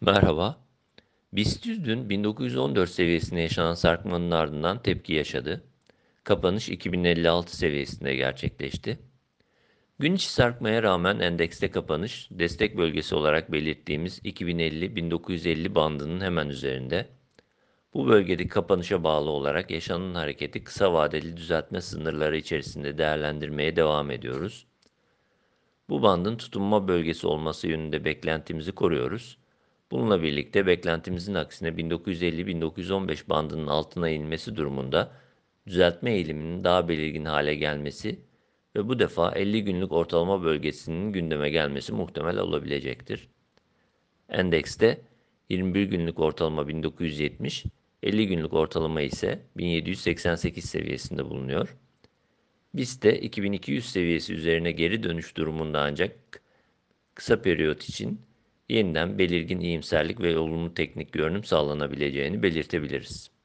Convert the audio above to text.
Merhaba. BIST 100 dün 1914 seviyesinde yaşanan sarkmanın ardından tepki yaşadı. Kapanış 2056 seviyesinde gerçekleşti. Gün içi sarkmaya rağmen endekste kapanış destek bölgesi olarak belirttiğimiz 2050-1950 bandının hemen üzerinde. Bu bölgedeki kapanışa bağlı olarak yaşanan hareketi kısa vadeli düzeltme sınırları içerisinde değerlendirmeye devam ediyoruz. Bu bandın tutunma bölgesi olması yönünde beklentimizi koruyoruz. Bununla birlikte beklentimizin aksine 1950-1915 bandının altına inmesi durumunda düzeltme eğiliminin daha belirgin hale gelmesi ve bu defa 50 günlük ortalama bölgesinin gündeme gelmesi muhtemel olabilecektir. Endekste 21 günlük ortalama 1970, 50 günlük ortalama ise 1788 seviyesinde bulunuyor. BIST 2200 seviyesi üzerine geri dönüş durumunda ancak kısa periyot için yeniden belirgin iyimserlik ve olumlu teknik görünüm sağlanabileceğini belirtebiliriz.